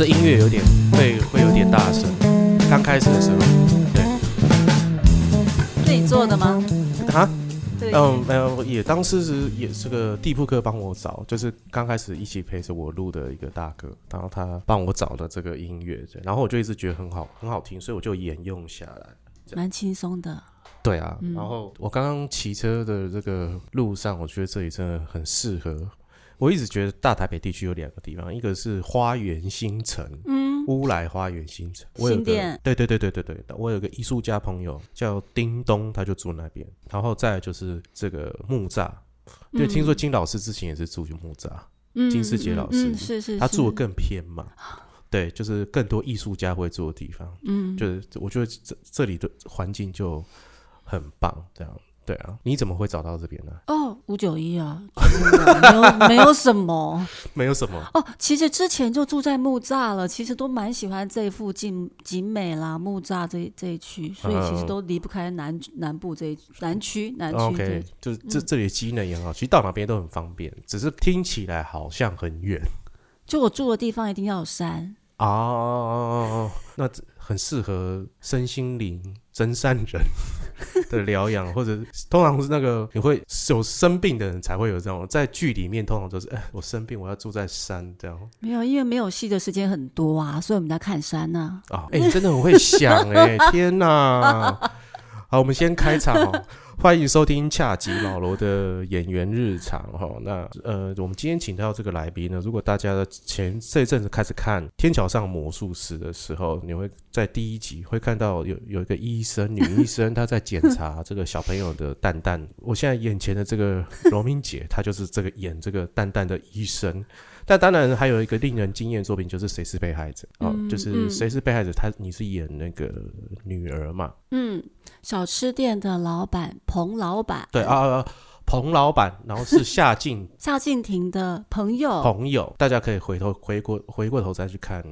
这音乐有点会会有点大声，刚开始的时候，对自己做的吗？啊，对，嗯，没有，也当时是也是个地铺哥帮我找，就是刚开始一起陪着我录的一个大哥，然后他帮我找的这个音乐，然后我就一直觉得很好，很好听，所以我就沿用下来。蛮轻松的。对啊，嗯然后我刚刚骑车的这个路上，我觉得这里真的很适合。我一直觉得大台北地区有两个地方，一个是花园新城，嗯，乌来花园新城，我有个新店。对对对对对对，我有个艺术家朋友叫叮咚，他就住那边。然后再就是这个木栅，对，听说金老师之前也是住木栅，嗯金世杰老师。是，是他住的更偏嘛，对，就是更多艺术家会住的地方。嗯，就是我觉得这这里的环境就很棒，这样对啊。你怎么会找到这边呢？哦，五九一啊，没有 没有什么没有什么哦。其实之前就住在木栅了，其实都蛮喜欢这附近景美啦、木栅这这一区，所以其实嗯都离不开南南部这一南区南区这，OK，就是这嗯这里的机能也很好，其实到哪边都很方便，只是听起来好像很远就我住的地方一定要有山。啊。那这很适合身心灵真善人 的疗养，或者通常是那个你会有生病的人才会有这种，在剧里面通常都是，哎，我生病我要住在山。这样。没有，因为没有戏的时间很多啊，所以我们在看山呢、啊，哎、你真的很会想哎、天哪！好，我们先开场哦，欢迎收听恰吉老罗的演员日常哈。那呃，我们今天请到这个来宾呢，如果大家前这一阵子开始看《天桥上魔术师》的时候，你会在第一集会看到有有一个医生，女医生，她在检查这个小朋友的蛋蛋。我现在眼前的这个罗明姐，她就是这个演这个蛋蛋的医生。但当然还有一个令人惊艳的作品，就是《谁是被害者》哦，嗯就是嗯谁是被害者，他你是演那个女儿嘛？嗯，小吃店的老板彭老板，对啊，啊，啊彭老板，然后是夏静 夏静婷的朋友，朋友，大家可以回头回过回过头再去看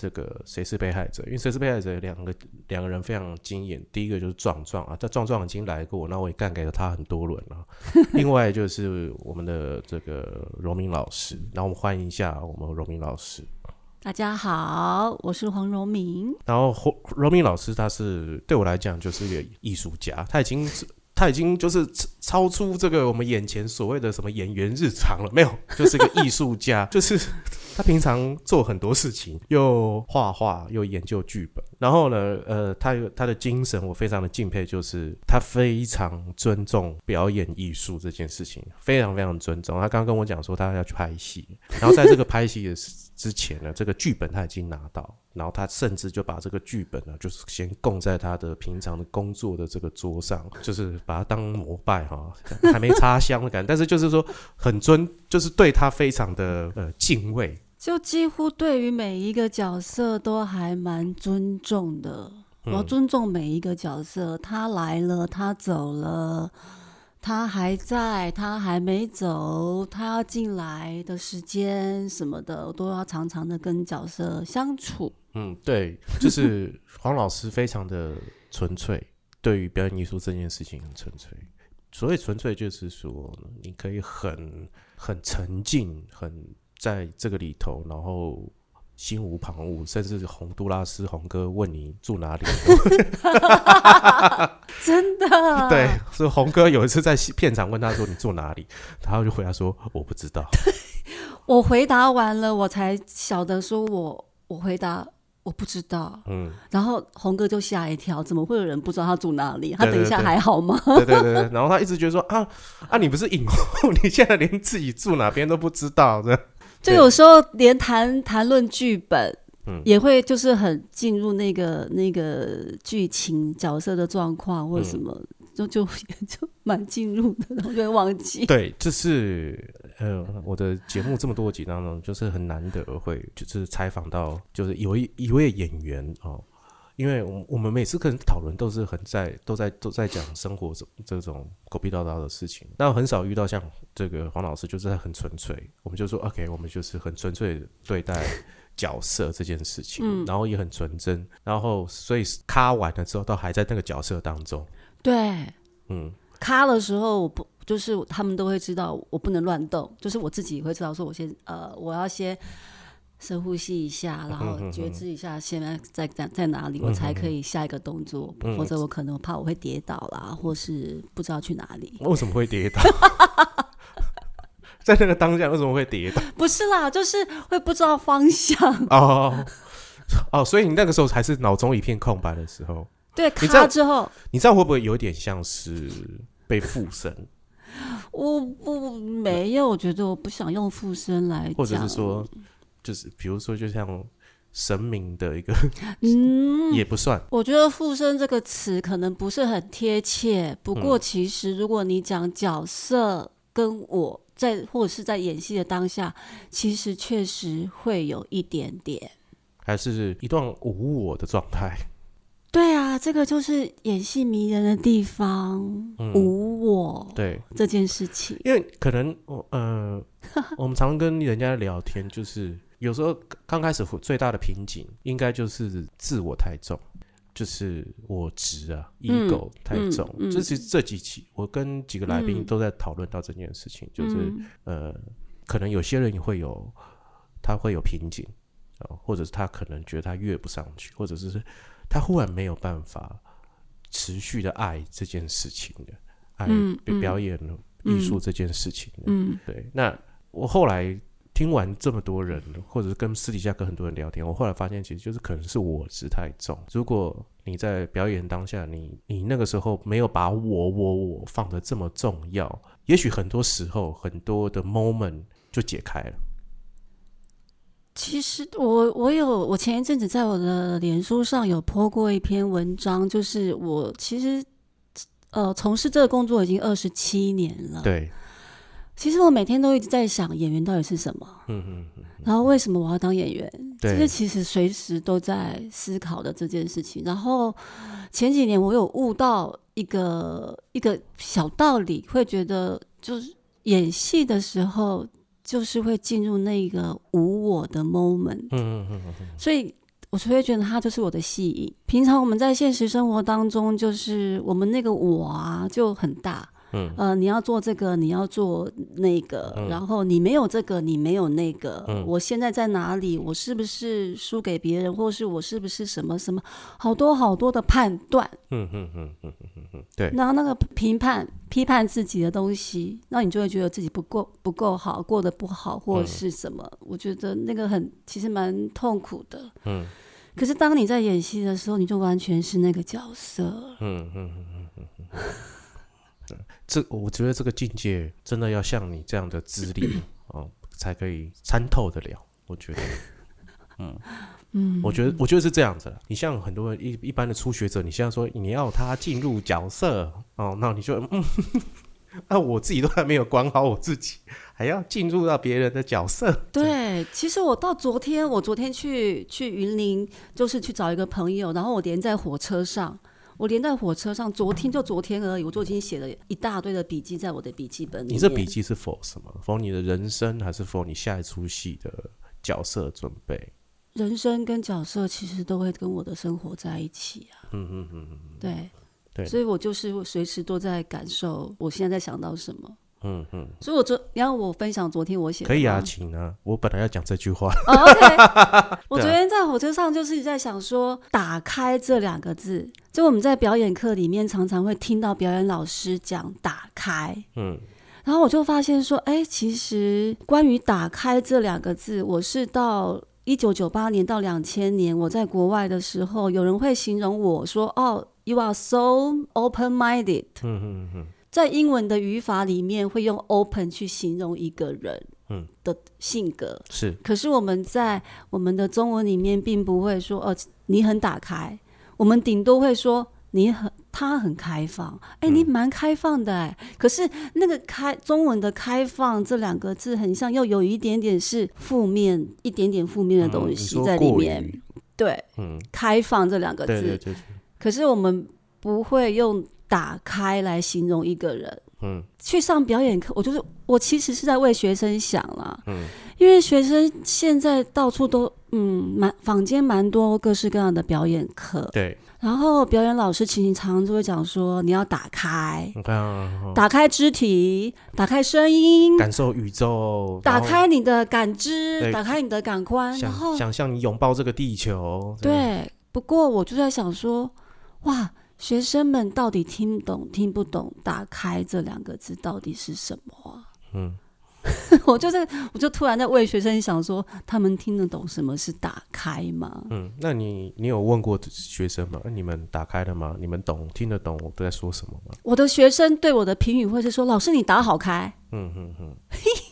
这个《谁是被害者》，因为《谁是被害者》有两个两个人非常惊艳，第一个就是壮壮啊，这壮壮已经来过，那我也干给了他很多轮了。另外就是我们的这个荣明老师，然后我们欢迎一下我们荣明老师。大家好，我是黄荣明。然后侯荣明老师他是对我来讲就是一个艺术家，他已经是他已经就是超超出这个我们眼前所谓的什么演员日常了，没有，就是一个艺术家，就是他平常做很多事情，又画画又研究剧本，然后呢，呃，他有他的精神我非常的敬佩，就是他非常尊重表演艺术这件事情，非常非常尊重。他刚刚跟我讲说他要去拍戏，然后在这个拍戏的之前呢，这个剧本他已经拿到，然后他甚至就把这个剧本呢，就是先供在他的平常的工作的这个桌上，就是把它当膜拜哈，还没插香的感觉，但是就是说很尊，就是对他非常的呃敬畏。就几乎对于每一个角色都还蛮尊重的，我要嗯尊重每一个角色，他来了，他走了，他还在，他还没走，他要进来的时间什么的，我都要常常的跟角色相处。嗯，对，就是 黄老师非常的纯粹，对于表演艺术这件事情很纯粹。所谓纯粹，就是说你可以很很沉浸，很在这个里头，然后心无旁骛，甚至洪都拉斯洪哥问你住哪里，真的，对，所以洪哥有一次在片场问他说你住哪里，他就回答说我不知道。我回答完了，我才晓得说我我回答我不知道，嗯，然后红哥就吓一跳，怎么会有人不知道他住哪里？他等一下还好吗？对对对对，然后他一直觉得说啊啊，你不是影后，你现在连自己住哪边都不知道，这就有时候连谈谈论剧本，嗯。也会就是很进入那个那个剧情角色的状况或者什么，就就就蛮进入的，然后就会忘记。对，这是呃，我的节目这么多集当中，就是很难得会就是采访到，就是有一一位演员哦，因为我我们每次可能讨论都是很在都在都在讲生活这这种狗屁叨叨的事情，但很少遇到像这个黄老师，就是很纯粹，我们就说 OK，我们就是很纯粹对待。角色这件事情，嗯然后也很纯真，然后所以咖完了之后，都还在那个角色当中，对，嗯，卡的时候我不就是他们都会知道我不能乱动，就是我自己也会知道说我先呃我要先深呼吸一下，然后嗯觉知一下现在在在在哪里，我才可以下一个动作，嗯否则我可能怕我会跌倒啦，或是不知道去哪里。为什么会跌倒？在那个当下为什么会跌倒？不是啦，就是会不知道方向。哦哦，所以你那个时候才是脑中一片空白的时候，对，卡之后，你这样会不会有点像是被附身，我不没有，我觉得我不想用附身来讲，或者是说，就是比如说，就像神明的一个嗯，也不算，我觉得“附身”这个词可能不是很贴切，不过嗯。其实如果你讲角色跟我在或者是在演戏的当下，其实确实会有一点点。还是一段无我的状态。对啊，这个就是演戏迷人的地方，嗯无我对，这件事情。因为可能我呃，我们常跟人家聊天，就是有时候刚开始最大的瓶颈，应该就是自我太重，就是我执啊，ego 太重。嗯这其实这几期我跟几个来宾嗯都在讨论到这件事情，就是、嗯呃，可能有些人也会有他会有瓶颈啊、或者是他可能觉得他越不上去，或者是他忽然没有办法持续的爱这件事情的，爱表演艺术这件事情的。嗯对，那我后来听完这么多人，或者是跟私底下跟很多人聊天，我后来发现，其实就是可能是我执太重。如果你在表演当下，你你那个时候没有把我我我放的这么重要，也许很多时候很多的 moment 就解开了。其实我我有我前一阵子在我的脸书上有 po 过一篇文章，就是我其实呃从事这个工作已经二十七年了。对，其实我每天都一直在想演员到底是什么，嗯嗯嗯，然后为什么我要当演员？对这是其实随时都在思考的这件事情。然后前几年我有悟到一个一个小道理，会觉得就是演戏的时候，就是会进入那个无我的 moment。嗯嗯嗯嗯所以我就会觉得它就是我的戏瘾。平常我们在现实生活当中，就是我们那个我啊就很大，嗯呃，你要做这个，你要做那个，嗯然后你没有这个，你没有那个，嗯我现在在哪里？我是不是输给别人，或是我是不是什么什么？好多好多的判断，嗯嗯嗯嗯嗯嗯，对，然后那个评判、批判自己的东西，那你就会觉得自己不够不够好，过得不好，或者嗯是什么？我觉得那个很其实蛮痛苦的。嗯可是当你在演戏的时候，你就完全是那个角色。嗯嗯嗯嗯嗯嗯。这我觉得这个境界真的要像你这样的资历哦，才可以参透得了。我觉得，嗯，我觉得，我觉得是这样子了。你像很多人一一般的初学者，你现在说你要他进入角色哦，那你就嗯，那、我自己都还没有管好我自己，还要进入到别人的角色。对，其实我到昨天，我昨天去去云林，就是去找一个朋友，然后我连在火车上，我连在火车上，昨天就昨天而已，我就已经写了一大堆的笔记在我的笔记本里。你这笔记是否什么？否你的人生，还是否你下一出戏的角色准备？人生跟角色其实都会跟我的生活在一起啊。嗯嗯嗯嗯对，对所以我就是随时都在感受我现在在想到什么。嗯嗯，所以我昨，你要我分享昨天我写的可以啊，吗请啊。我本来要讲这句话。哦 OK，我昨天在火车上就是在想说“打开”这两个字，就我们在表演课里面常常会听到表演老师讲“打开嗯”，然后我就发现说，哎，其实关于“打开”这两个字，我是到一九九八年到两千年我在国外的时候，有人会形容我说：“哦，you are so open-minded。”嗯嗯嗯在英文的语法里面会用 open 去形容一个人嗯。的性格，是。可是我们在我们的中文里面并不会说哦，你很打开，我们顶多会说你很他很开放，哎、你蛮开放的哎。可是那个开中文的开放这两个字很像，又有一点点是负面，一点点负面的东西在里面。于对，嗯，开放这两个字，可是我们不会用打开来形容一个人。嗯。去上表演课，我就是我其实是在为学生想啦，嗯。因为学生现在到处都嗯，蛮坊间蛮多各式各样的表演课，对，然后表演老师其实常常就会讲说，你要打开，打开肢体，打开声音，感受宇宙，打开你的感知，打开你的感官，然后想想象你拥抱这个地球，对。不过我就在想说，哇，学生们到底听懂听不懂“打开”这两个字到底是什么啊？嗯，我就是，我就突然在为学生想说，他们听得懂什么是打开吗？嗯，那你你有问过学生吗？你们打开了吗？你们懂听得懂我都在说什么吗？我的学生对我的评语会是说：“老师，你打好开。嗯嗯嗯，”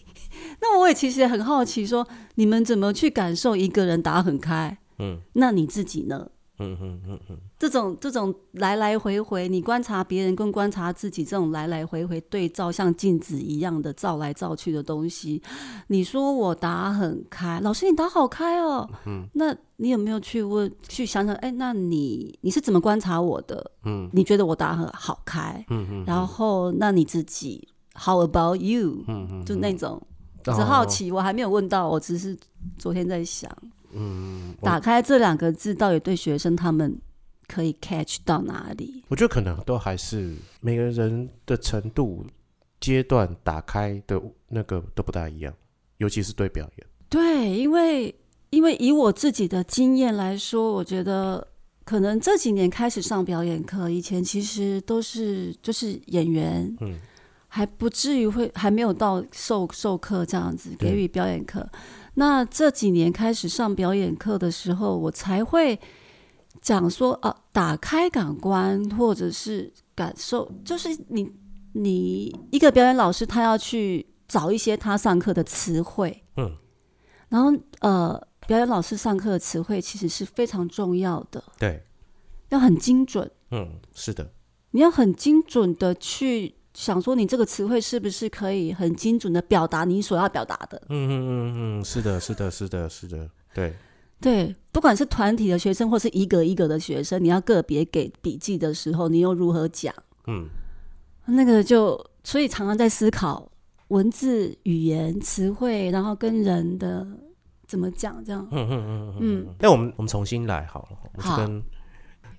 那我也其实也很好奇说你们怎么去感受一个人打很开？嗯，那你自己呢？嗯嗯嗯嗯，这种这种来来回回，你观察别人跟观察自己，这种来来回回对照，像镜子一样的照来照去的东西，你说我打很开，老师你打好开哦，嗯，那你有没有去问去想想，哎，那你你是怎么观察我的？嗯，你觉得我打很好开？嗯嗯，然后那你自己，How about you？嗯嗯，就那种，只好奇，我还没有问到，我只是昨天在想，嗯，打开这两个字到底对学生他们可以 catch 到哪里？我觉得可能都还是每个人的程度、阶段打开的那个都不大一样，尤其是对表演。对，因为因为以我自己的经验来说，我觉得可能这几年开始上表演课，以前其实都是就是演员，嗯，还不至于会还没有到授授课这样子给予表演课。那这几年开始上表演课的时候，我才会讲说，啊，打开感官或者是感受，就是你你一个表演老师，他要去找一些他上课的词汇，嗯，然后呃，表演老师上课的词汇其实是非常重要的，对，要很精准，嗯，是的，你要很精准的去想说，你这个词汇是不是可以很精准的表达你所要表达的。嗯嗯嗯嗯，是的，是的，是的，是的，对，对，不管是团体的学生，或是一个一个的学生，你要个别给笔记的时候，你又如何讲？嗯那个就，所以常常在思考文字、语言、词汇，然后跟人的怎么讲，这样。嗯嗯嗯嗯嗯。那我们我们重新来好了，我们就好跟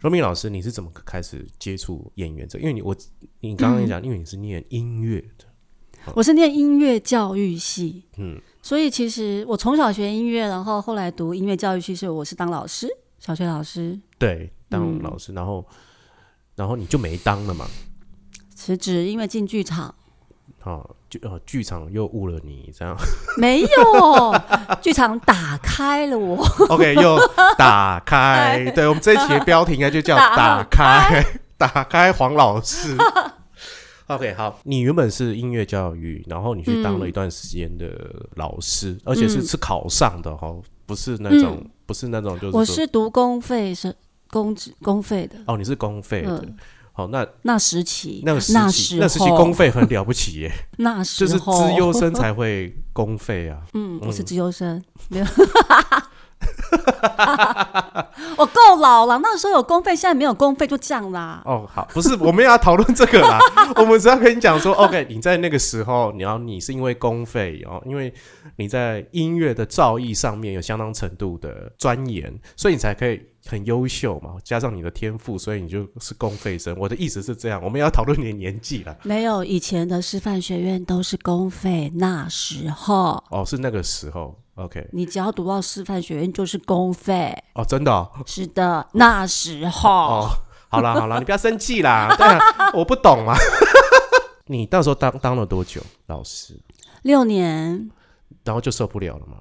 罗明老师，你是怎么开始接触演员这？因为你我你刚刚也讲，因为你是念音乐的，我是念音乐教育系，嗯。所以其实我从小学音乐，然后后来读音乐教育系，所以我是当老师，小学老师。对，当嗯。老师，然后然后你就没当了嘛，辞职，因为进剧场哦，就呃剧场又误了你这样。没有，剧场打开了我。，OK 又打开，对我们这一期的标题应该就叫打 打开 打开黄老师。OK，好，你原本是音乐教育，然后你去当了一段时间的老师，而且是嗯是考上的哈，不是那种、不是那种就是我是读公费是公职公费的，哦，你是公费的。嗯好，那那时期，那个时那时期那时期公费很了不起耶，那时就是资优生才会公费啊。嗯，我是嗯资优生，没有。我够老了，那时候有公费，现在没有公费，就这样啦。哦，好，不是我们要讨论这个啦，我们只要跟你讲说，OK，你在那个时候，你要你是因为公费哦，因为你在音乐的造诣上面有相当程度的钻研，所以你才可以很优秀嘛，加上你的天赋，所以你就是公费生。我的意思是这样，我们要讨论你的年纪了。没有，以前的师范学院都是公费，那时候哦，是那个时候，OK，你只要读到师范学院就是公费。哦，真的哦，是的，那时候、哦好啦好啦，你不要生气啦，对啊，我不懂嘛。你到时候当当了多久老师？六年然后就受不了了吗？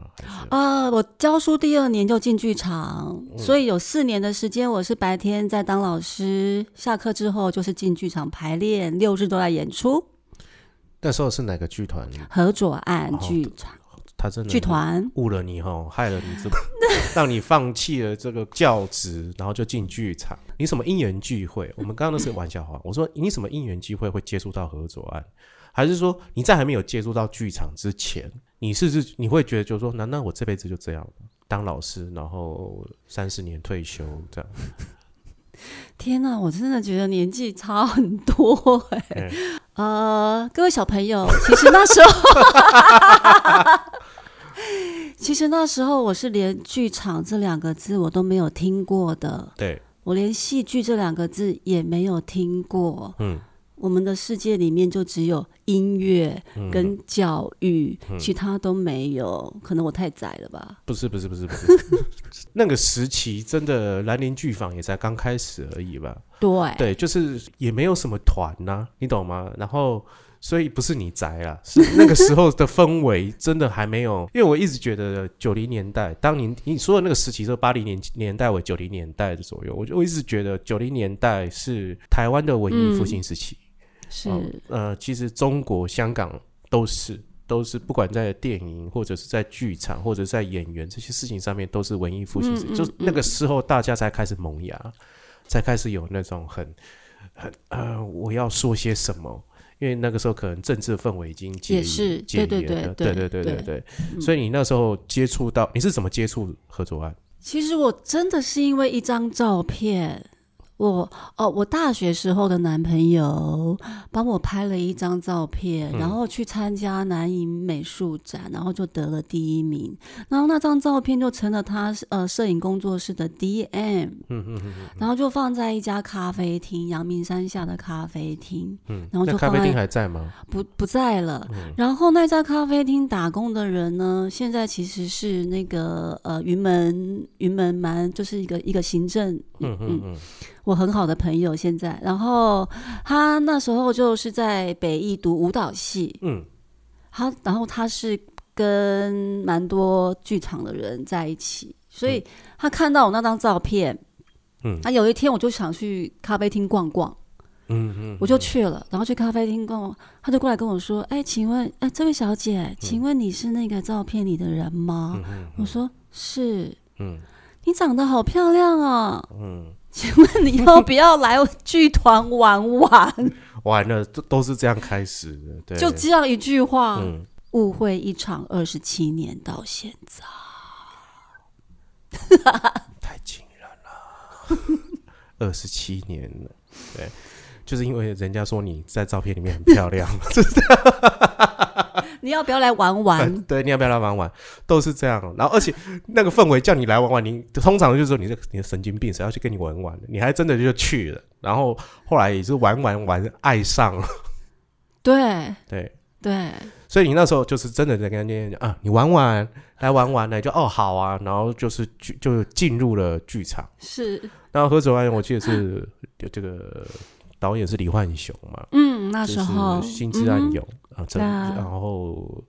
啊、我教书第二年就进剧场，嗯所以有四年的时间我是白天在当老师，下课之后就是进剧场排练，六日都在演出。那时候是哪个剧团？何左岸哦剧场、他真的剧团，误了你哈，害了你这个，让你放弃了这个教职，然后就进剧场。你什么因缘聚会？我们刚刚那是玩笑话。我说你什么因缘机会会接触到何左岸？还是说你在还没有接触到剧场之前，你是是你会觉得就是说，难道我这辈子就这样了当老师，然后三十年退休这样？天哪，我真的觉得年纪差很多哎、哎呃，各位小朋友，其实那时候，其实那时候我是连剧场这两个字我都没有听过的，对，我连戏剧这两个字也没有听过。嗯我们的世界里面就只有音乐嗯，跟教育，嗯其他都没有。可能我太窄了吧？不是不是不是不是，那个时期真的兰陵剧坊也才刚开始而已吧？对，对，就是也没有什么团呐、你懂吗？然后。所以不是你宅啦，是那个时候的氛围真的还没有，因为我一直觉得九零年代，当年你说的那个时期，是八零年年代为九零年代的左右，我就我一直觉得九零年代是台湾的文艺复兴时期。是、哦呃，其实中国香港都是都是，不管在电影或者是在剧场或者在演员这些事情上面，都是文艺复兴时期。嗯嗯就那个时候，大家才开始萌芽，才开始有那种很很呃，我要说些什么。因为那个时候可能政治氛围已经解也是解对对严了，对对对对对对嗯所以你那时候接触到，你是怎么接触合作案？其实我真的是因为一张照片，我哦，我大学时候的男朋友帮我拍了一张照片，嗯然后去参加南影美术展，然后就得了第一名。然后那张照片就成了他呃摄影工作室的 DM，嗯嗯然后就放在一家咖啡厅，阳明山下的咖啡厅，嗯，然后就放在那咖啡厅还在吗？不不在了。嗯然后那家咖啡厅打工的人呢，现在其实是那个呃云门云门蛮就是一个一个行政，嗯嗯嗯我很好的朋友现在。然后他那时候就是在北艺读舞蹈系，嗯他然后他是跟蛮多剧场的人在一起，所以他看到我那张照片，嗯他有一天我就想去咖啡厅逛逛。嗯嗯，我就去了，然后去咖啡厅逛，他就过来跟我说：“哎，请问，哎，这位小姐，请问你是那个照片里的人吗？”嗯嗯我说：“是。嗯”你长得好漂亮啊！嗯，请问你要不要来剧团玩玩？玩了，都都是这样开始的，对，就这样一句话，嗯。误会一场，二十七年到现在。太惊人了，二十七年了，对，就是因为人家说你在照片里面很漂亮，你要不要来玩玩？对，你要不要来玩玩，都是这样。然后而且那个氛围叫你来玩玩，你通常就是说你这你的神经病，谁要去跟你玩玩？你还真的就去了，然后后来也是玩玩玩爱上了，对 对。对，所以你那时候就是真的在跟人家讲啊，你玩玩，来玩玩呢，就哦好啊，然后就是剧就进入了剧场。是，然后何子湾，我记得是有这个导演是李焕雄嘛，嗯，那时候《新之暗嗯涌》啊，这然后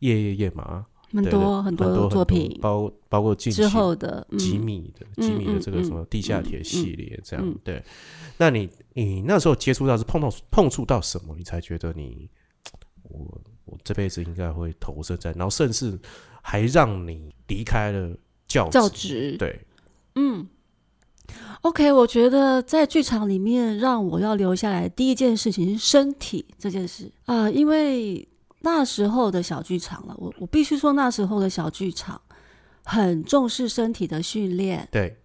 夜夜夜嘛，很多很很多作品包包括近期之后的嗯吉米的嗯吉米的这个什么地下铁嗯系列这样嗯，对。那你你那时候接触到是碰到碰触到什么，你才觉得你我我这辈子应该会投身在，然后甚至还让你离开了教教，职，对，嗯，OK，我觉得在剧场里面让我要留下来，第一件事情是身体这件事啊、因为那时候的小剧场了，我我必须说那时候的小剧场很重视身体的训练。对，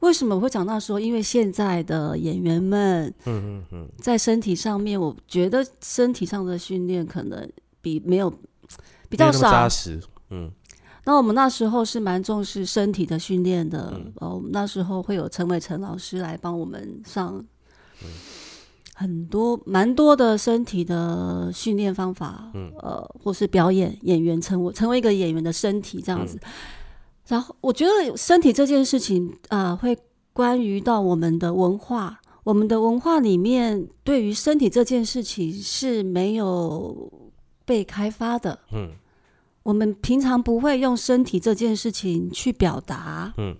为什么我会讲那时候？因为现在的演员们嗯嗯嗯，在身体上面，我觉得身体上的训练可能比没有比较没有那么扎少。实，嗯那我们那时候是蛮重视身体的训练的，嗯哦，我们那时候会有陈伟成老师来帮我们上嗯很多蛮多的身体的训练方法，嗯呃，或是表演演员成为成为一个演员的身体这样子。嗯然后我觉得身体这件事情啊、呃会关于到我们的文化，我们的文化里面对于身体这件事情是没有被开发的。嗯我们平常不会用身体这件事情去表达，嗯，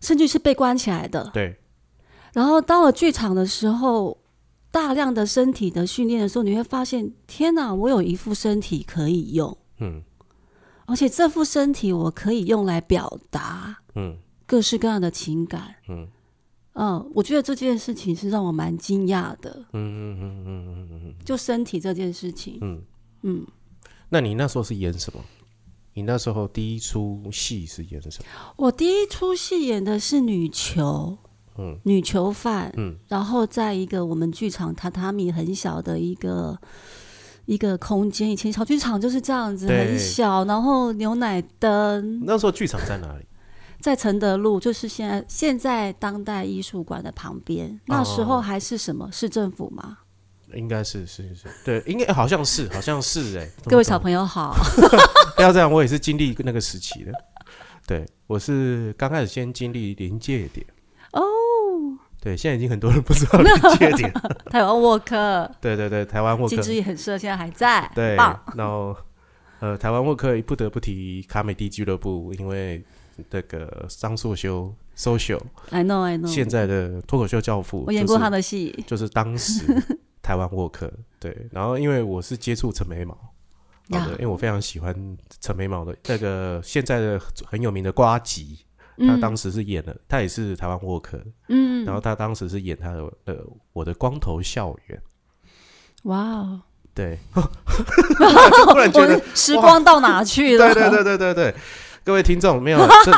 甚至是被关起来的。对，然后到了剧场的时候，大量的身体的训练的时候，你会发现，天哪，我有一副身体可以用，嗯。而且这副身体我可以用来表达嗯。各式各样的情感。嗯。嗯，我觉得这件事情是让我蛮惊讶的，嗯嗯嗯嗯嗯嗯就身体这件事情。嗯，嗯，那你那时候是演什么？你那时候第一出戏是演什么？我第一出戏演的是女囚，嗯女囚犯，嗯然后在一个我们剧场榻榻米很小的一个一个空间。以前小剧场就是这样子，很小，然后牛奶灯那时候剧场在哪里？在承德路，就是现在现在当代艺术馆的旁边。那时候还是什么市政府吗？应该是是是，对，应该好像是好像是哎、各位小，朋友好，不要这样，我也是经历那个时期的。对，我是刚开始先经历临界点。哦，对，现在已经很多人不知道临界点。台湾沃克，对对对，台湾沃克。金枝也很社，现在还在，对，然后呃，台湾沃克不得不提卡美蒂俱乐部，因为那个张硕修 social I know I know，现在的脱口秀教父，我演过他的戏，就是当时台湾沃克对，然后因为我是接触陈眉毛，好呀的，因为我非常喜欢陈眉毛的那个现在的很有名的瓜吉，他嗯当时是演了，他也是台湾沃克，嗯，然后他当时是演他的呃我的光头校园，哇哦，对，突然觉得我时光到哪去了？对对对对对对，各位听众没有 这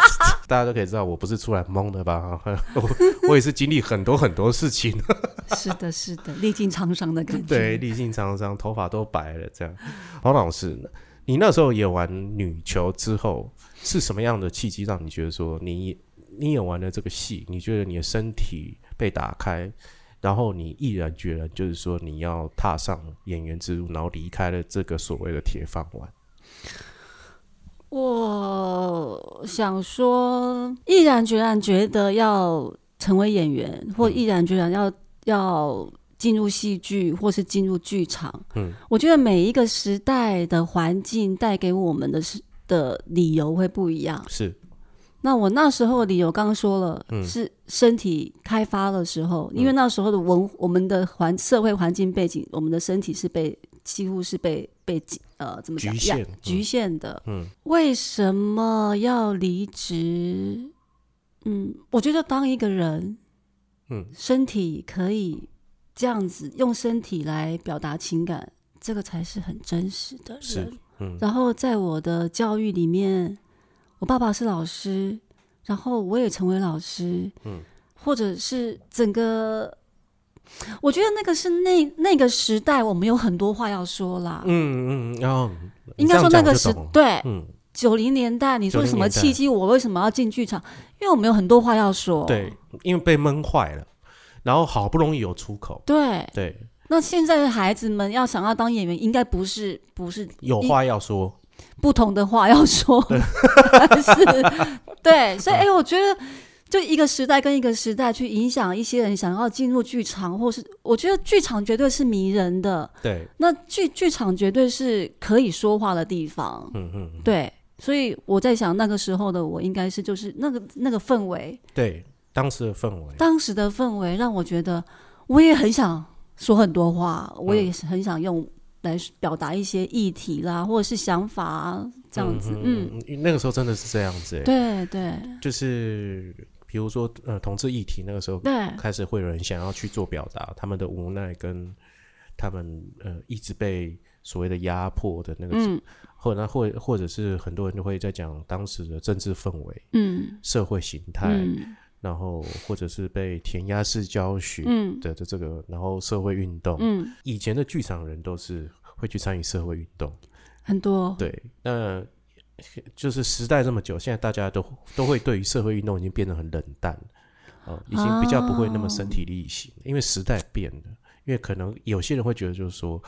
大家都可以知道我不是出来蒙的吧？我我也是经历很多很多事情，是的，是的，历尽沧桑的感觉。对，历尽沧桑，头发都白了，这样。黄老师，你那时候演完女球之后，是什么样的契机让你觉得说你你演完了这个戏，你觉得你的身体被打开，然后你毅然决然就是说你要踏上演员之路，然后离开了这个所谓的铁饭碗？我想说，毅然决然觉得要成为演员，或嗯毅然决然要要进入戏剧，或是进入剧场。嗯，我觉得每一个时代的环境带给我们的是的理由会不一样。是，那我那时候的理由刚刚说了，嗯是身体开发的时候，因为那时候的文我们的环社会环境背景，我们的身体是被几乎是被被呃怎么讲局限局限的。嗯为什么要离职？嗯，我觉得当一个人嗯身体可以这样子用身体来表达情感，这个才是很真实的是人。嗯然后在我的教育里面，我爸爸是老师，然后我也成为老师，嗯，或者是整个，我觉得那个是那那个时代，我们有很多话要说啦。嗯嗯，然后应该说那个时时对嗯九零年代，你说什么契机？我为什么要进剧场？因为我们有很多话要说。对，因为被闷坏了，然后好不容易有出口，对，对，那现在的孩子们要想要当演员，应该不是不是有话要说，不同的话要说，是，对，所以哎、我觉得就一个时代跟一个时代去影响一些人想要进入剧场，或是我觉得剧场绝对是迷人的，对，那剧剧场绝对是可以说话的地方，嗯嗯，对，所以我在想那个时候的我应该是就是那个那个氛围，对，当时的氛围，当时的氛围让我觉得我也很想说很多话，我也是很想用来表达一些议题啦，或者是想法啊，这样子，嗯，嗯，那个时候真的是这样子，哎，对对。就是比如说呃，同志议题那个时候对，开始会有人想要去做表达，他们的无奈跟他们呃一直被所谓的压迫的那个，嗯。或者或或者是很多人就会在讲当时的政治氛围、嗯。社会形态，嗯。然后或者是被填鸭式教学嗯。的的这个，然后社会运动，嗯，以前的剧场人都是会去参与社会运动，很多，对，那就是时代这么久，现在大家都都会对于社会运动已经变得很冷淡，哦、已经比较不会那么身体力行，因为时代变了。因为可能有些人会觉得，就是说，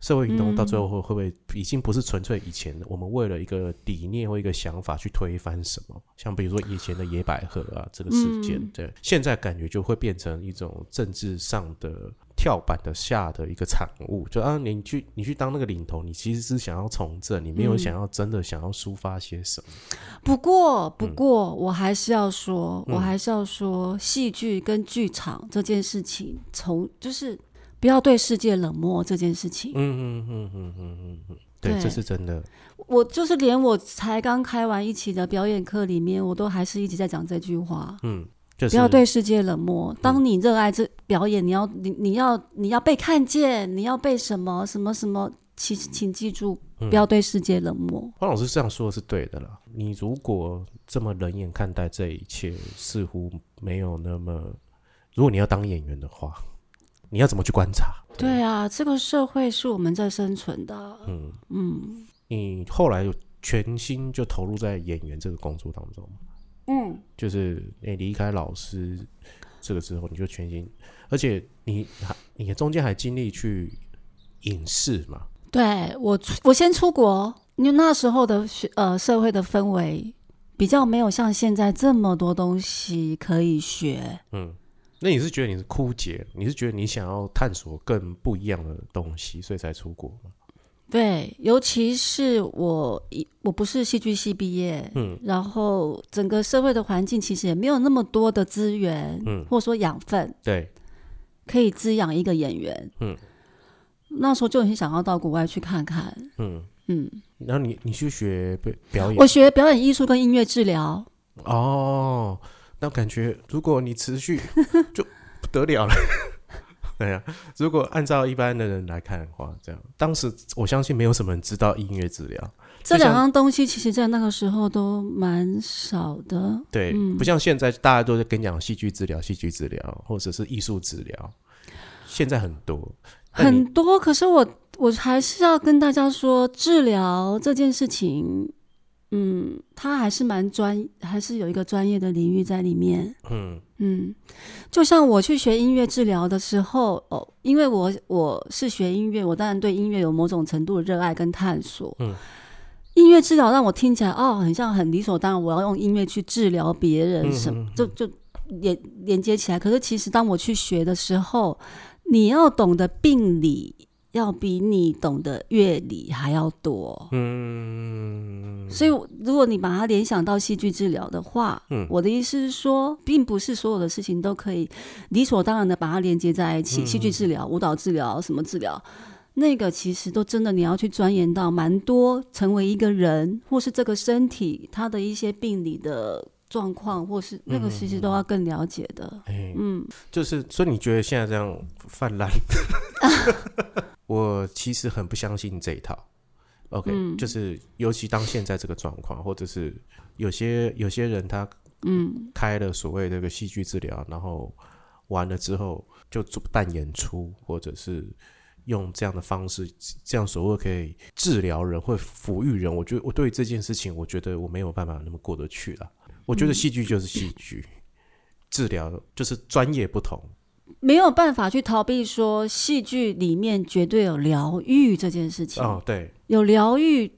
社会运动到最后会会不会已经不是纯粹以前我们为了一个理念或一个想法去推翻什么，像比如说以前的野百合啊这个事件，嗯。对，现在感觉就会变成一种政治上的跳板的下的一个产物，就啊，你去你去当那个领头，你其实是想要从政，你没有嗯。想要真的想要抒发些什么。不过，不过，我还是要说，嗯。我还是要说，戏剧跟剧场这件事情，从就是不要对世界冷漠这件事情。嗯嗯嗯嗯嗯嗯嗯，对，对这是真的。我就是连我才刚开完一期的表演课里面，我都还是一直在讲这句话：嗯，就是不要对世界冷漠。当你热爱这表演，你要你你要你要被看见，你要被什么什么什么，请请记住，嗯不要对世界冷漠。黄老师这样说的是对的啦。你如果这么冷眼看待这一切，似乎没有那么。如果你要当演员的话，你要怎么去观察？对啊，这个社会是我们在生存的。嗯，嗯你后来有全心就投入在演员这个工作当中，嗯，就是你离开老师这个之后，你就全心，而且你还你中间还经历去影视嘛，对我出我先出国，因为那时候的学呃社会的氛围比较没有像现在这么多东西可以学。嗯，那你是觉得你是枯竭，你是觉得你想要探索更不一样的东西，所以才出国吗？对，尤其是我一我不是戏剧系毕业，嗯。然后整个社会的环境其实也没有那么多的资源，嗯。或者说养分对，可以滋养一个演员。嗯，那时候就很想要到国外去看看。嗯，嗯，然后你你去学表表演？我学表演艺术跟音乐治疗，哦，那感觉如果你持续 就不得了了。对呀、如果按照一般的人来看的话，这样当时我相信没有什么人知道音乐治疗，这两样东西其实在那个时候都蛮少的。对，嗯不像现在大家都在跟你讲戏剧治疗、戏剧治疗或者是艺术治疗，现在很多，很多，可是我我还是要跟大家说，治疗这件事情，嗯，他还是蛮专，还是有一个专业的领域在里面。嗯嗯，就像我去学音乐治疗的时候，哦，因为我我是学音乐，我当然对音乐有某种程度的热爱跟探索。嗯，音乐治疗让我听起来哦，很像很理所当然，我要用音乐去治疗别人，嗯什么嗯嗯就就连连接起来。可是其实当我去学的时候，你要懂得病理，要比你懂得乐理还要多。嗯，所以，如果你把它联想到戏剧治疗的话，嗯我的意思是说，并不是所有的事情都可以理所当然的把它连接在一起。嗯戏剧治疗、舞蹈治疗、什么治疗，那个其实都真的你要去钻研到蛮多，成为一个人或是这个身体它的一些病理的状况，或是那个其实都要更了解的。哎、嗯，就是所以你觉得现在这样泛滥，我其实很不相信这一套。OK，、嗯就是尤其当现在这个状况，或者是有些有些人他嗯开了所谓的这个戏剧治疗，然后完了之后就做办演出，或者是用这样的方式，这样所谓可以治疗人或抚育人。我觉得我对于这件事情，我觉得我没有办法那么过得去了。我觉得戏剧就是戏剧，治疗就是专业不同。没有办法去逃避说戏剧里面绝对有疗愈这件事情。哦，对，有疗愈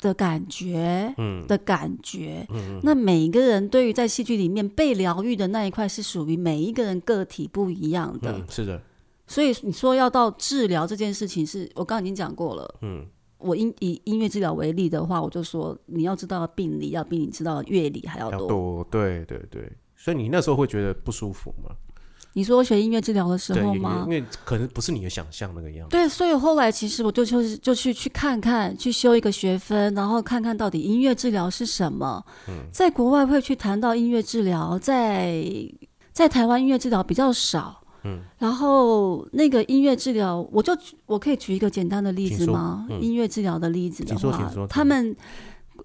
的感觉嗯的感觉。嗯那每一个人对于在戏剧里面被疗愈的那一块是属于每一个人个体不一样的，嗯，是的，所以你说要到治疗这件事情是，我刚刚已经讲过了。嗯我音以音乐治疗为例的话，我就说你要知道的病理要比你知道的乐理还要多。要多，对对对。所以你那时候会觉得不舒服吗？你说学音乐治疗的时候吗？因为可能不是你的想象那个样子。对，所以后来其实我就就是就去去看看，去修一个学分，然后看看到底音乐治疗是什么。嗯在国外会去谈到音乐治疗，在在台湾音乐治疗比较少。嗯，然后那个音乐治疗，我就我可以举一个简单的例子吗？嗯。音乐治疗的例子的话，他们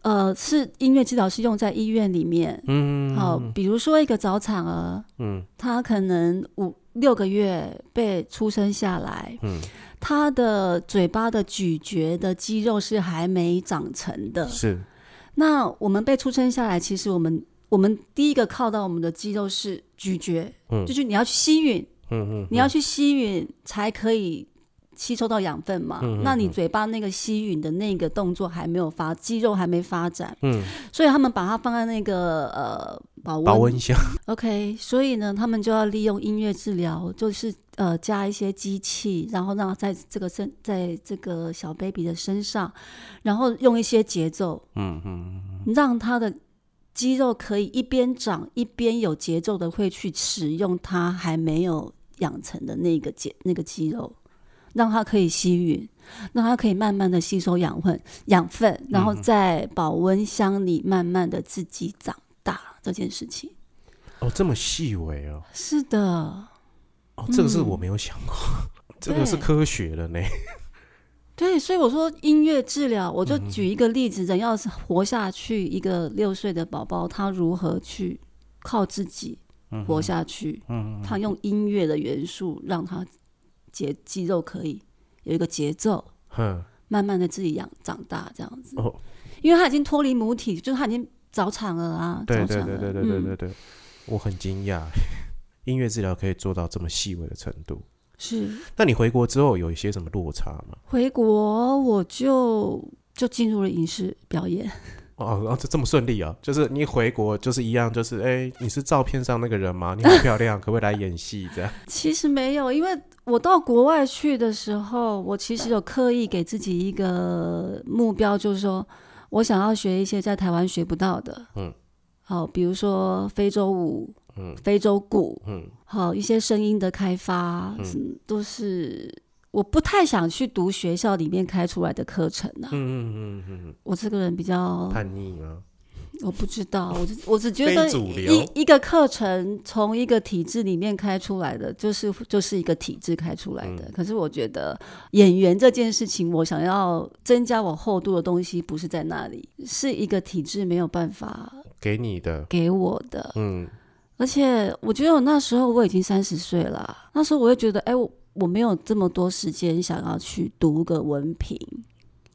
呃是音乐治疗是用在医院里面。嗯，好，比如说一个早产儿，嗯。他可能五六个月被出生下来，嗯，他的嘴巴的咀嚼的肌肉是还没长成的。是，那我们被出生下来，其实我们我们第一个靠到我们的肌肉是咀嚼，嗯。就是你要去吸吮，嗯嗯，你要去吸吮才可以吸收到养分嘛。那你嗯嘴巴那个吸吮的那个动作还没有发，肌肉还没发展，嗯，所以他们把它放在那个呃保温。保温箱，OK，所以呢，他们就要利用音乐治疗，就是呃加一些机器，然后让在这个身在这个小 baby 的身上，然后用一些节奏，嗯嗯让他的肌肉可以一边长一边有节奏的会去使用它还没有养成的那个节那个肌肉，让它可以吸吮，让它可以慢慢的吸收养分养分，然后在保温箱里慢慢的自己长大这件事情。哦，这么细微哦，是的，哦，这个是我没有想过，这个是科学的呢。对，所以我说音乐治疗，我就嗯举一个例子，人要是活下去，一个六岁的宝宝，他如何去靠自己活下去？嗯他用音乐的元素让他节肌肉可以有一个节奏，哼，慢慢的自己养长大这样子。哦，因为他已经脱离母体，就是他已经早产了啊，对早产了对对对对对嗯对对，我很惊讶，音乐治疗可以做到这么细微的程度。是那你回国之后有一些什么落差吗？回国我就就进入了影视表演，哦，然后这这么顺利啊？就是你一回国就是一样，就是哎、你是照片上那个人吗？你好漂亮，可不可以来演戏？这样，其实没有，因为我到国外去的时候，我其实有刻意给自己一个目标，就是说我想要学一些在台湾学不到的，嗯，好，比如说非洲舞，嗯非洲鼓，嗯好一些声音的开发，嗯都是我不太想去读学校里面开出来的课程啊。嗯嗯嗯嗯我这个人比较嗯，叛逆吗？我不知道，我只我只觉得一一个课程从一个体制里面开出来的，就是就是一个体制开出来的。嗯可是我觉得演员这件事情，我想要增加我厚度的东西，不是在那里，是一个体制没有办法给你的，给我的。嗯而且我觉得我那时候我已经三十岁了啊，那时候我会觉得，哎，我我没有这么多时间想要去读个文凭，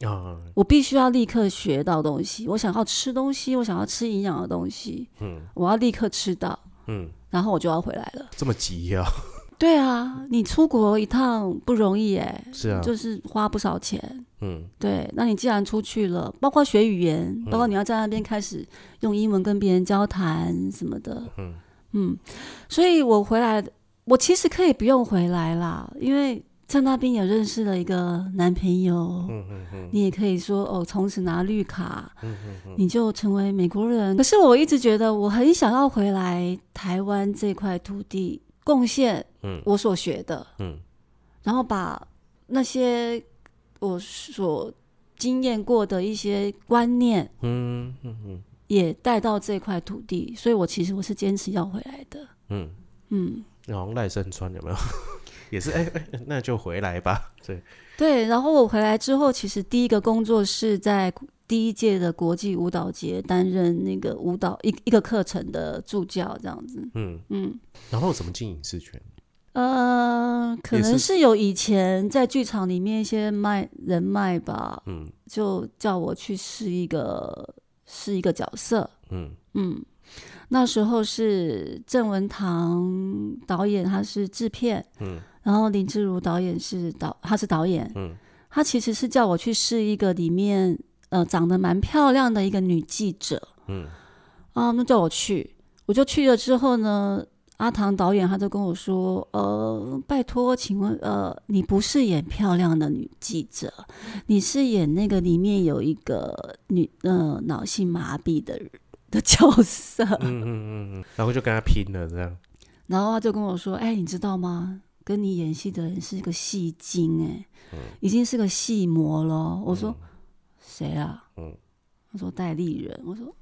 啊，我必须要立刻学到东西。我想要吃东西，我想要吃营养的东西，嗯。我要立刻吃到，嗯，然后我就要回来了。这么急呀、对啊，你出国一趟不容易哎，是啊，就是花不少钱。嗯。对，那你既然出去了，包括学语言，包括你要在那边开始用英文跟别人交谈什么的，嗯。嗯，所以我回来，我其实可以不用回来啦，因为在那边也认识了一个男朋友。嗯嗯嗯你也可以说哦，从此拿绿卡，嗯嗯嗯，你就成为美国人。可是我一直觉得我很想要回来台湾这块土地，贡献嗯我所学的，嗯然后把那些我所经验过的一些观念嗯嗯嗯也带到这块土地。所以我其实我是坚持要回来的。嗯，嗯，好像赖声川有没有？也是哎哎，那就回来吧。对，对。然后我回来之后，其实第一个工作是在第一届的国际舞蹈节担任那个舞蹈一一个课程的助教，这样子。嗯，嗯。然后怎么进影视圈？呃，可能是有以前在剧场里面一些脉人脉吧，嗯就叫我去试一个试一个角色。嗯嗯，那时候是郑文堂导演，他是制片，嗯然后林志儒导演是导，他是导演。嗯他其实是叫我去试一个里面呃长得蛮漂亮的一个女记者嗯啊，那叫我去，我就去了之后呢。阿唐导演他就跟我说：“呃，拜托，请问，呃，你不是演漂亮的女记者，你是演那个里面有一个女呃脑性麻痹的人的角色。嗯嗯嗯嗯，然后就跟他拼了这样。然后他就跟我说：“哎，你知道吗？跟你演戏的人是一个戏精，哎，已经是个戏魔了。”我说：“谁啊？”嗯他说：“戴立人。”我说：“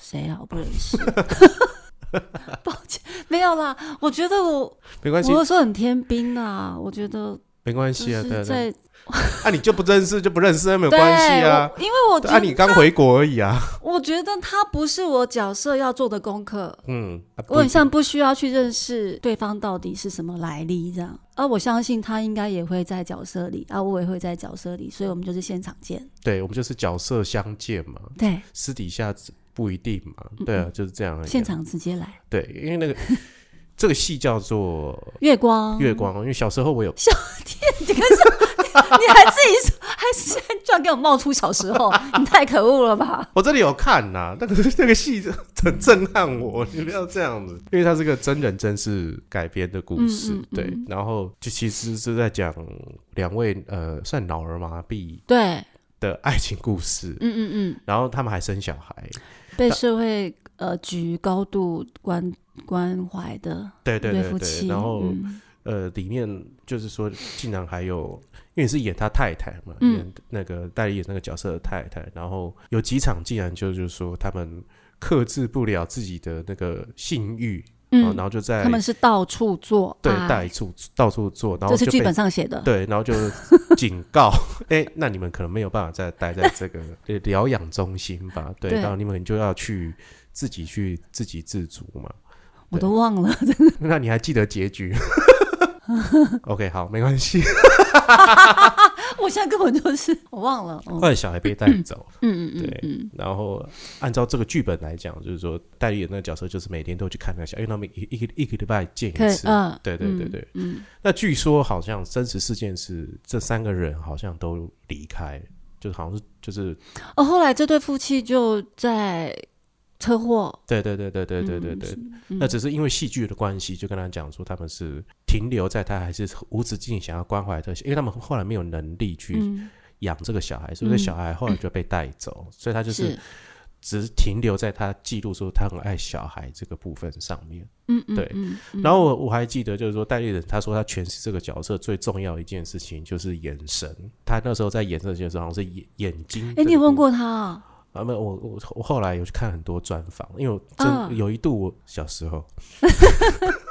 谁啊？我不认识。” 抱歉，没有啦。我觉得我没关系我，有时候很天兵啊。我觉得没关系啊。在啊，你就不认识就不认识，那没有对关系啊。因为我觉啊，得你刚回国而已啊。我觉得他不是我角色要做的功课。嗯，啊我很像不需要去认识对方到底是什么来历这样，啊我相信他应该也会在角色里，啊，我也会在角色里，所以我们就是现场见。对我们就是角色相见嘛，对，私底下不一定嘛。对啊，就是这样而已啊。现场直接来。对，因为那个 这个戏叫做月光，月光，因为小时候我有小天你还自己说，还是居然给我冒出小时候，你太可恶了吧？我这里有看呐、那个那个戏很震撼我，你不要这样子，因为它是个真人真事改编的故事，嗯嗯。嗯对，然后就其实是在讲两位呃算脑儿麻痹对，的爱情故事，嗯嗯嗯，然后他们还生小孩，被社会呃局高度关关怀的对对对对对，夫妻，然后、嗯呃里面就是说竟然还有。因为你是演他太太嘛，嗯演那个戴丽演那个角色的太太，然后有几场竟然就就是说他们克制不了自己的那个性欲，然后就在他们是到处做对爱到处到处做，然后这是剧本上写的。对，然后就警告，哎、那你们可能没有办法再待在这个呃疗养中心吧？对，对然后你们就要去自己去自给自足嘛。我都忘了，那你还记得结局？OK，好，没关系。我现在根本就是我忘了。后来小孩被带走，嗯嗯对嗯然后按照这个剧本来讲，就是说代理人那个角色就是每天都去看那个小孩，因为他们一一个一个礼拜见一次。嗯对对对对。嗯，那据说好像真实事件是这三个人好像都离开，就是好像是就是哦，后来这对夫妻就在车祸。对对对对对对对对。嗯那只是因为戏剧的关系，就跟他讲说他们是停留在他还是无止境想要关怀这些，因为他们后来没有能力去嗯养这个小孩，所以这小孩后来就被带走，所以他就是是只是停留在他记录说他很爱小孩这个部分上面。嗯嗯对嗯嗯然后我我还记得，就是说代理人他说他诠释这个角色最重要的一件事情就是眼神。他那时候在演这件事，好像是眼眼睛。哎，你有问？过他啊？啊，没有，我我我后来有去看很多专访，因为我真、嗯有一度我小时候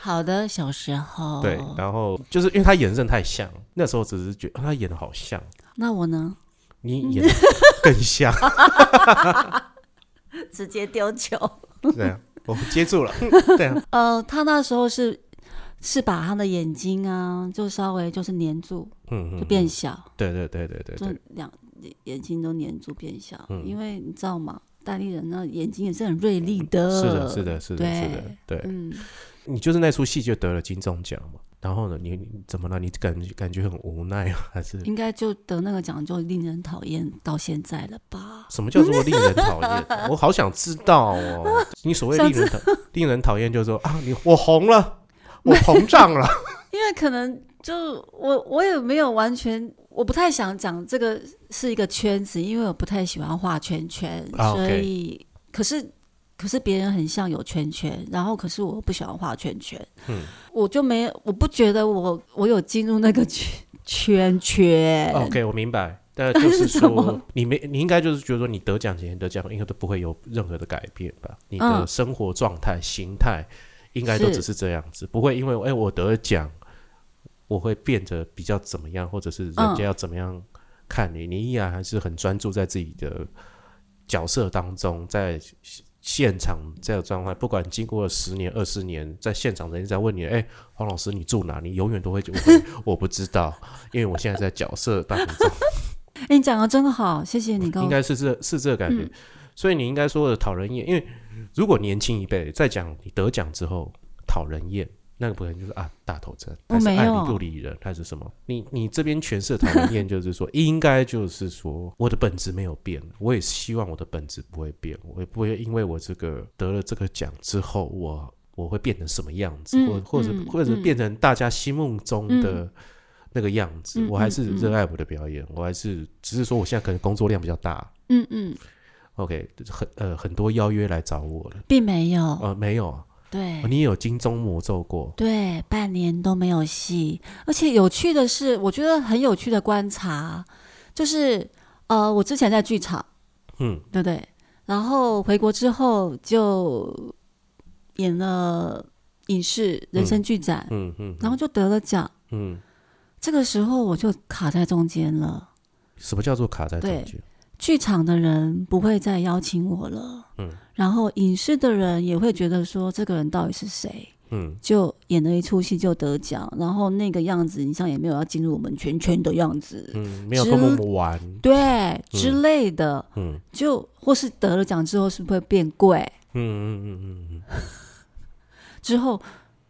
好的，小时候。对，然后就是因为他演真的太像，那时候只是觉得、啊他演的好像，那我呢？你演的更像，直接丢球。对啊，我接住了，对啊，呃，他那时候是是把他的眼睛啊，就稍微就是粘住，嗯嗯，就变小，对对对对对就对，两眼睛都粘住变小。嗯因为你知道吗？大力人呢眼睛也是很锐利的。是的，是的，是的，是的对，对。嗯，你就是那出戏就得了金钟奖嘛？然后呢，你你怎么了？你感感觉很无奈啊？还是应该就得那个奖就令人讨厌到现在了吧？什么叫做令人讨厌？我好想知道哦。你所谓令人讨 令人讨厌，就是说啊，你我红了，我膨胀了。因为可能就我我也没有完全，我不太想讲这个是一个圈子，因为我不太喜欢画圈圈，啊所以可是可是别人很像有圈圈，然后可是我不喜欢画圈圈，嗯。我就没我不觉得我我有进入那个圈圈。圈，OK，我明白。但就是说，你没，你应该就是觉得说，你得奖前得奖应该都不会有任何的改变吧？你的嗯。生活状态、形态应该都只是这样子，不会因为哎、我得了奖，我会变得比较怎么样，或者是人嗯家要怎么样看你，你依然还是很专注在自己的角色当中，在现场这个状态，不管经过了十年、二十年，在现场人家在问你，哎、黄老师你住哪？你永远都会就会 我不知道，因为我现在在角色当中。哎，你讲的真好，谢谢你告应该是这是这个感觉，嗯所以你应该说的讨人厌，因为如果年轻一辈在讲你得奖之后讨人厌，那个朋友就是啊大头针，他是爱理不理人，还是什么？你你这边诠释的讨人厌就是说，应该就是说我的本质没有变，我也希望我的本质不会变，我也不会因为我这个得了这个奖之后，我我会变成什么样子，嗯或或者嗯或者嗯。变成大家心目中的。那个样子，嗯我还是热爱我的表演，我还是只是说我现在可能工作量比较大，嗯嗯，OK，很呃很多邀约来找我了，并没有，呃没有啊，对哦，你也有金钟魔咒过，对，半年都没有戏，而且有趣的是，我觉得很有趣的观察，就是呃，我之前在剧场，嗯对不对？然后回国之后就演了影视人生剧展，嗯嗯，然后就得了奖。嗯，这个时候我就卡在中间了，什么叫做卡在中间？剧场的人不会再邀请我了，嗯，然后影视的人也会觉得说这个人到底是谁？嗯。就演了一出戏就得奖，然后那个样子，你像也没有要进入我们圈圈的样子，嗯，没有跟我们玩，对之类的，嗯。就或是得了奖之后是不是会变贵？嗯嗯嗯嗯嗯，之后，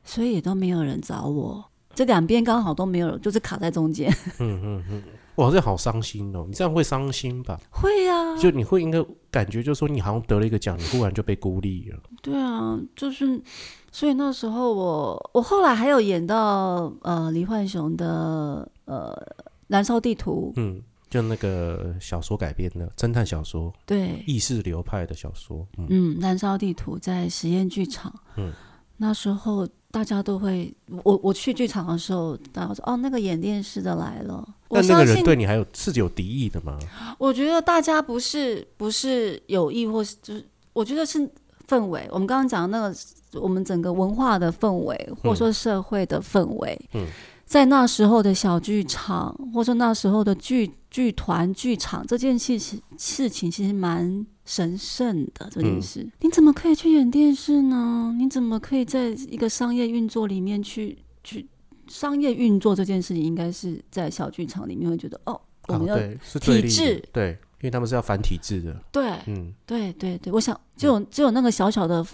所以也都没有人找我，这两边刚好都没有，就是卡在中间。嗯嗯嗯，哇，这好伤心哦！你这样会伤心吧？会啊、就你会应该感觉，就是说你好像得了一个奖，你忽然就被孤立了。对啊，就是，所以那时候我我后来还有演到呃李焕雄的呃《燃烧地图》，嗯，就那个小说改编的侦探小说，对，意识流派的小说。嗯嗯，《燃烧地图》在实验剧场，嗯，那时候大家都会，我我去剧场的时候，大家说哦，那个演电视的来了。我那那个人对你还有是有敌意的吗？我觉得大家不是不是有意，或是就是，我觉得是氛围。我们刚刚讲的那个，我们整个文化的氛围，或者说社会的氛围，嗯在那时候的小剧场，或者说那时候的剧剧团剧场这件事情事情，其实蛮神圣的这件事。你怎么可以去演电视呢？你怎么可以在一个商业运作里面去去商业运作这件事情，应该是在小剧场里面会觉得哦，我们要、体制对，因为他们是要反体制的，对嗯，对对对，我想只有只有那个小小的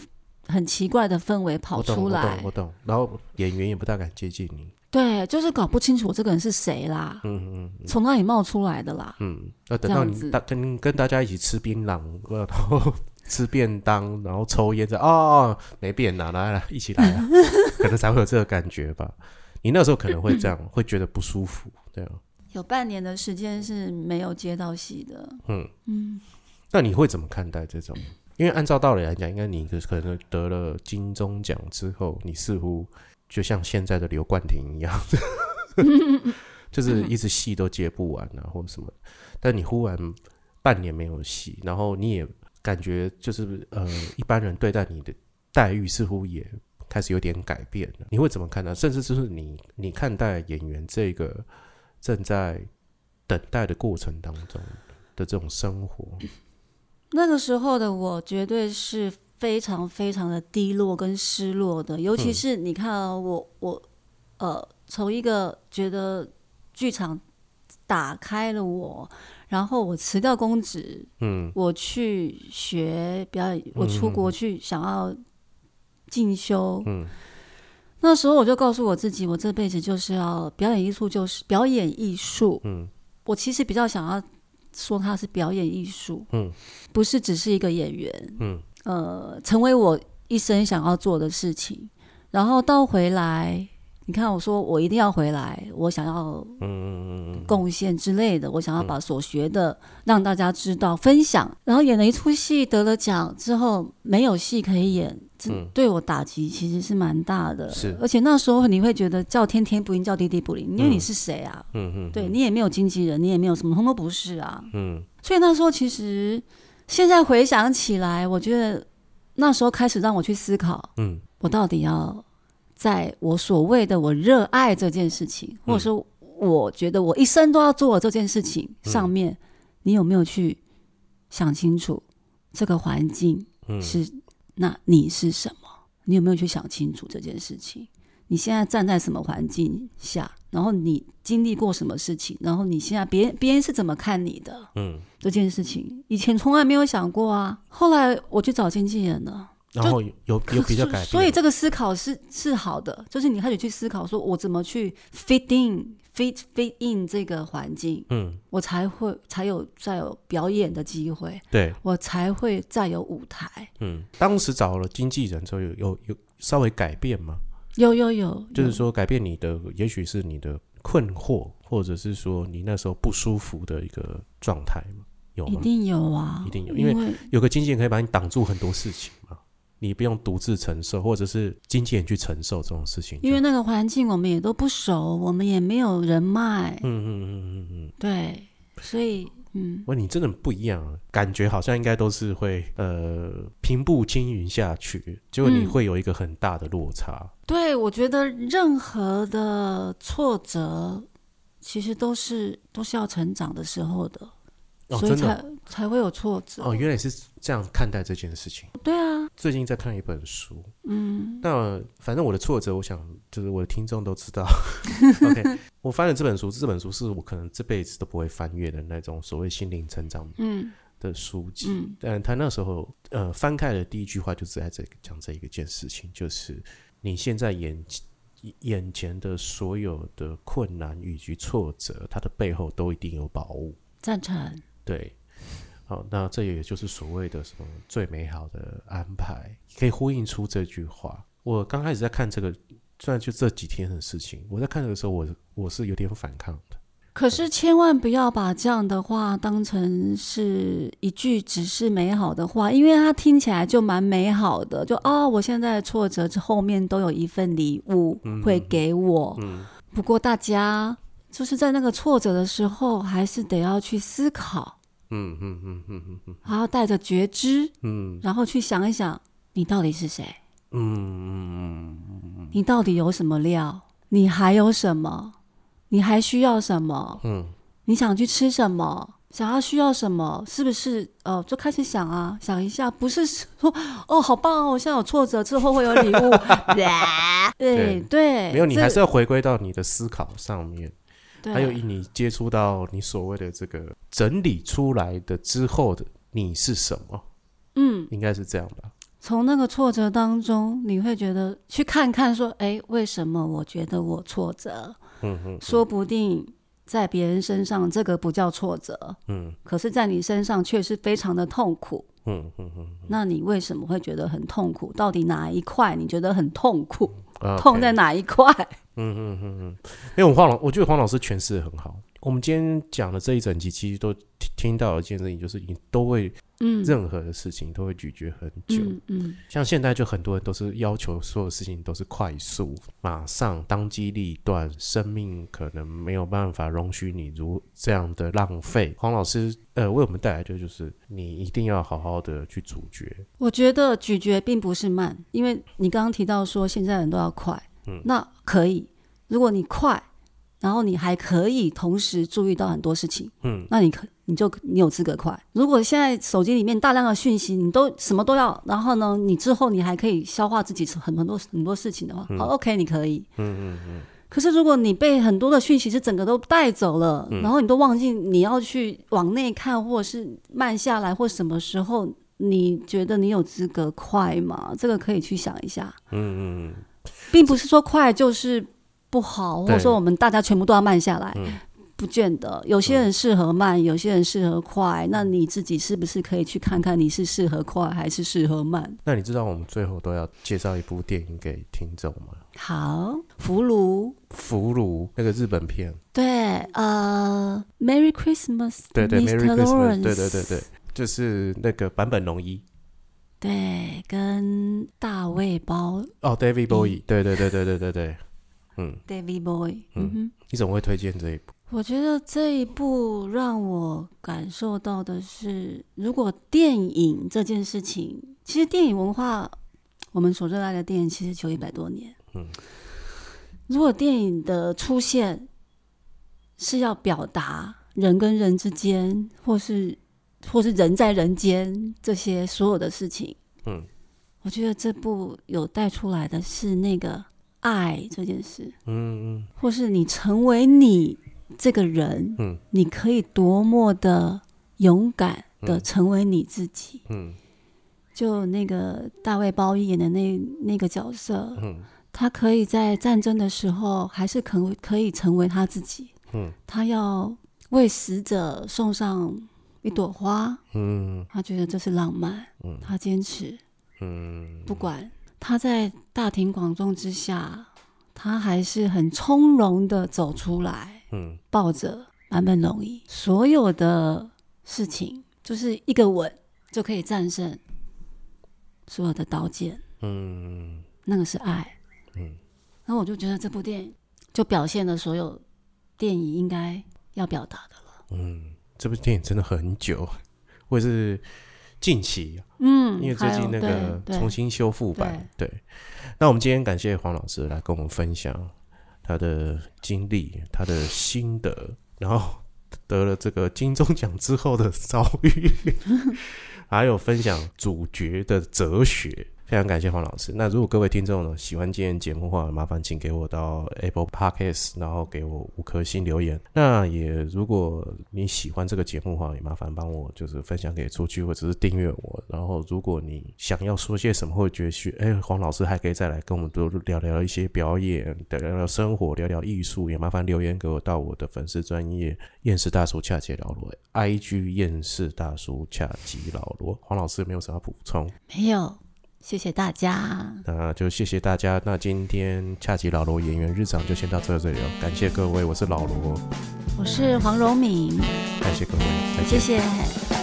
很奇怪的氛围跑出来，我懂，我，懂。然后演员也不大敢接近你，对，就是搞不清楚这个人是谁啦，嗯嗯嗯从哪里冒出来的啦。嗯，要等到你大跟跟大家一起吃槟榔，然后 吃便当，然后抽烟，这哦没变呐，来来一起来啊，可能才会有这个感觉吧。你那时候可能会这样，会觉得不舒服，对啊，有半年的时间是没有接到戏的，嗯。嗯，那你会怎么看待这种？因为按照道理来讲，应该你可能得了金钟奖之后，你似乎就像现在的刘冠廷一样，就是一直戏都接不完啊，或者什么。但你忽然半年没有戏，然后你也感觉就是呃，一般人对待你的待遇似乎也开始有点改变了。你会怎么看呢？甚至就是你你看待演员这个正在等待的过程当中的这种生活，那个时候的我绝对是非常非常的低落跟失落的，尤其嗯是你看啊，我我呃，从一个觉得剧场打开了我，然后我辞掉公职，嗯我去学表演，我出国去想要进修。嗯那时候我就告诉我自己，我这辈子就是要表演艺术，就是表演艺术。嗯我其实比较想要说它是表演艺术，嗯不是只是一个演员。嗯呃，成为我一生想要做的事情。然后到回来，你看我说我一定要回来，我想要嗯贡献之类的，我想要把所学的让大家知道分享。然后演了一出戏得了奖之后，没有戏可以演，这嗯对我打击其实是蛮大的。是而且那时候你会觉得叫天天不应，叫地地不灵，因为嗯你是谁啊？嗯嗯，对你也没有经纪人，你也没有什么，通都不是啊。嗯所以那时候其实现在回想起来，我觉得那时候开始让我去思考，嗯我到底要在我所谓的我热爱这件事情，或者说我觉得我一生都要做这件事情上面，你有没有去想清楚这个环境嗯是？那你是什么？你有没有去想清楚这件事情？你现在站在什么环境下？然后你经历过什么事情？然后你现在别人别人是怎么看你的？嗯，这件事情，以前从来没有想过啊。后来我去找经纪人了，然后有有有比较改变，所以这个思考是是好的，就是你开始去思考，说我怎么去 fit in fit fit in 这个环境，嗯我才会才有再有表演的机会，对我才会再有舞台。嗯，当时找了经纪人之后有有有稍微改变吗？有有有，就是说改变你的，也许是你的困惑，或者是说你那时候不舒服的一个状态吗？有吗？一定有啊，一定有因因为有个经纪人可以把你挡住很多事情嘛，你不用独自承受，或者是经纪人去承受这种事情。因为那个环境我们也都不熟，我们也没有人脉，嗯嗯嗯嗯嗯，对，所以嗯，哇，你真的不一样啊，感觉好像应该都是会呃平步青云下去，结果你嗯会有一个很大的落差。对，我觉得任何的挫折，其实都是都是要成长的时候的，哦，所以才才会有挫折。哦，原来是这样看待这件事情。对啊，最近在看一本书，嗯那反正我的挫折，我想就是我的听众都知道。OK，我翻了这本书，这本书是我可能这辈子都不会翻阅的那种所谓心灵成长嗯的书籍。嗯但他那时候呃翻开的第一句话就是在这讲这一个件事情，就是你现在眼眼前的所有的困难以及挫折，它的背后都一定有宝物。赞成。对，好，那这也就是所谓的什么最美好的安排，可以呼应出这句话。我刚开始在看这个，虽然就这几天的事情，我在看的时候，我我是有点反抗的。可是千万不要把这样的话当成是一句只是美好的话，因为它听起来就蛮美好的，就哦，我现在的挫折之后面都有一份礼物会给我。嗯不过大家就是在那个挫折的时候，还是得要去思考，嗯嗯嗯嗯嗯嗯还要带着觉知，嗯然后去想一想，你到底是谁？嗯嗯嗯嗯你到底有什么料？你还有什么？你还需要什么？嗯你想去吃什么？想要需要什么，是不是？呃，就开始想啊，想一下，不是说哦，好棒哦，我现在有挫折，之后会有礼物。对对，没有，你还是要回归到你的思考上面，对还有以你接触到你所谓的这个整理出来的之后的你是什么，嗯，应该是这样吧？从那个挫折当中，你会觉得去看看说，哎，为什么我觉得我挫折？嗯嗯说不定在别人身上这个不叫挫折，嗯可是在你身上却是非常的痛苦。嗯嗯嗯那你为什么会觉得很痛苦？到底哪一块你觉得很痛苦？嗯，痛在哪一块？嗯嗯嗯嗯，因为我黄老，我觉得黄老师诠释的很好。我们今天讲的这一整集，其实都听听到一件事情，就是你都会嗯任何的事情都会咀嚼很久。嗯嗯像现在就很多人都是要求所有事情都是快速、马上、当机立断，生命可能没有办法容许你如这样的浪费。黄老师，呃，为我们带来的就是你一定要好好的去咀嚼。我觉得咀嚼并不是慢，因为你刚刚提到说现在人都要快，嗯。那可以，如果你快，然后你还可以同时注意到很多事情，嗯。那你可你就你有资格快。如果现在手机里面大量的讯息，你都什么都要，然后呢，你之后你还可以消化自己很很多很多事情的话，好，OK，你可以。嗯嗯嗯。可是如果你被很多的讯息是整个都带走了，嗯。然后你都忘记你要去往内看，或者是慢下来，或什么时候你觉得你有资格快吗？这个可以去想一下，嗯嗯嗯并不是说快就是不好，或者说我们大家全部都要慢下来。嗯不见得，有些人适合慢，有些人适合快。那你自己是不是可以去看看你是适合快还是适合慢？那你知道我们最后都要介绍一部电影给听众吗？好，俘虏，俘虏那个日本片，对，呃，Merry Christmas，对对 Mr.，Merry Christmas，Lawrence 对对对对，就是那个坂本龙一对，跟大卫包哦，David Bowie，对对对对对对对，嗯，David Boy，嗯。嗯哼，你怎么会推荐这一部？我觉得这一部让我感受到的是，如果电影这件事情，其实电影文化，我们所热爱的电影其实就一百多年，嗯，如果电影的出现是要表达人跟人之间，或是或是人在人间这些所有的事情，嗯。我觉得这部有带出来的是那个爱这件事，嗯嗯。或是你成为你这个人，嗯。你可以多么的勇敢的嗯。成为你自己。嗯。就那个大卫鲍伊演的那那个角色，嗯。他可以在战争的时候，还是可可以成为他自己。嗯。他要为死者送上一朵花，嗯他觉得这是浪漫，嗯他坚持。嗯，不管他在大庭广众之下，他还是很从容的走出来，嗯抱着坂本龙一，所有的事情就是一个吻就可以战胜所有的刀剑，嗯那个是爱。嗯然后我就觉得这部电影就表现了所有电影应该要表达的了。嗯，这部电影真的很久，或者是近期，嗯，因为最近那个重新修复版，对。那我们今天感谢黄老师来跟我们分享他的经历、他的心得，然后得了这个金钟奖之后的遭遇，还有分享主角的哲学。非常感谢黄老师。那如果各位听众呢喜欢今天节目的话，麻烦请给我到 Apple Podcast，然后给我五颗星留言。那也如果你喜欢这个节目的话，也麻烦帮我就是分享给出去，或者是订阅我。然后如果你想要说些什么，或者觉得，哎，黄老师还可以再来跟我们多聊聊一些表演，聊聊生活，聊聊艺术，也麻烦留言给我到我的粉丝专业厌世大叔恰吉老罗，IG 厌世大叔恰吉老罗。黄老师有没有什么补充？没有，谢谢大家。那就谢谢大家。那今天恰吉老罗演员日常就先到这里了，感谢各位，我是老罗，我是黄荣敏，感谢各位，再见谢。谢。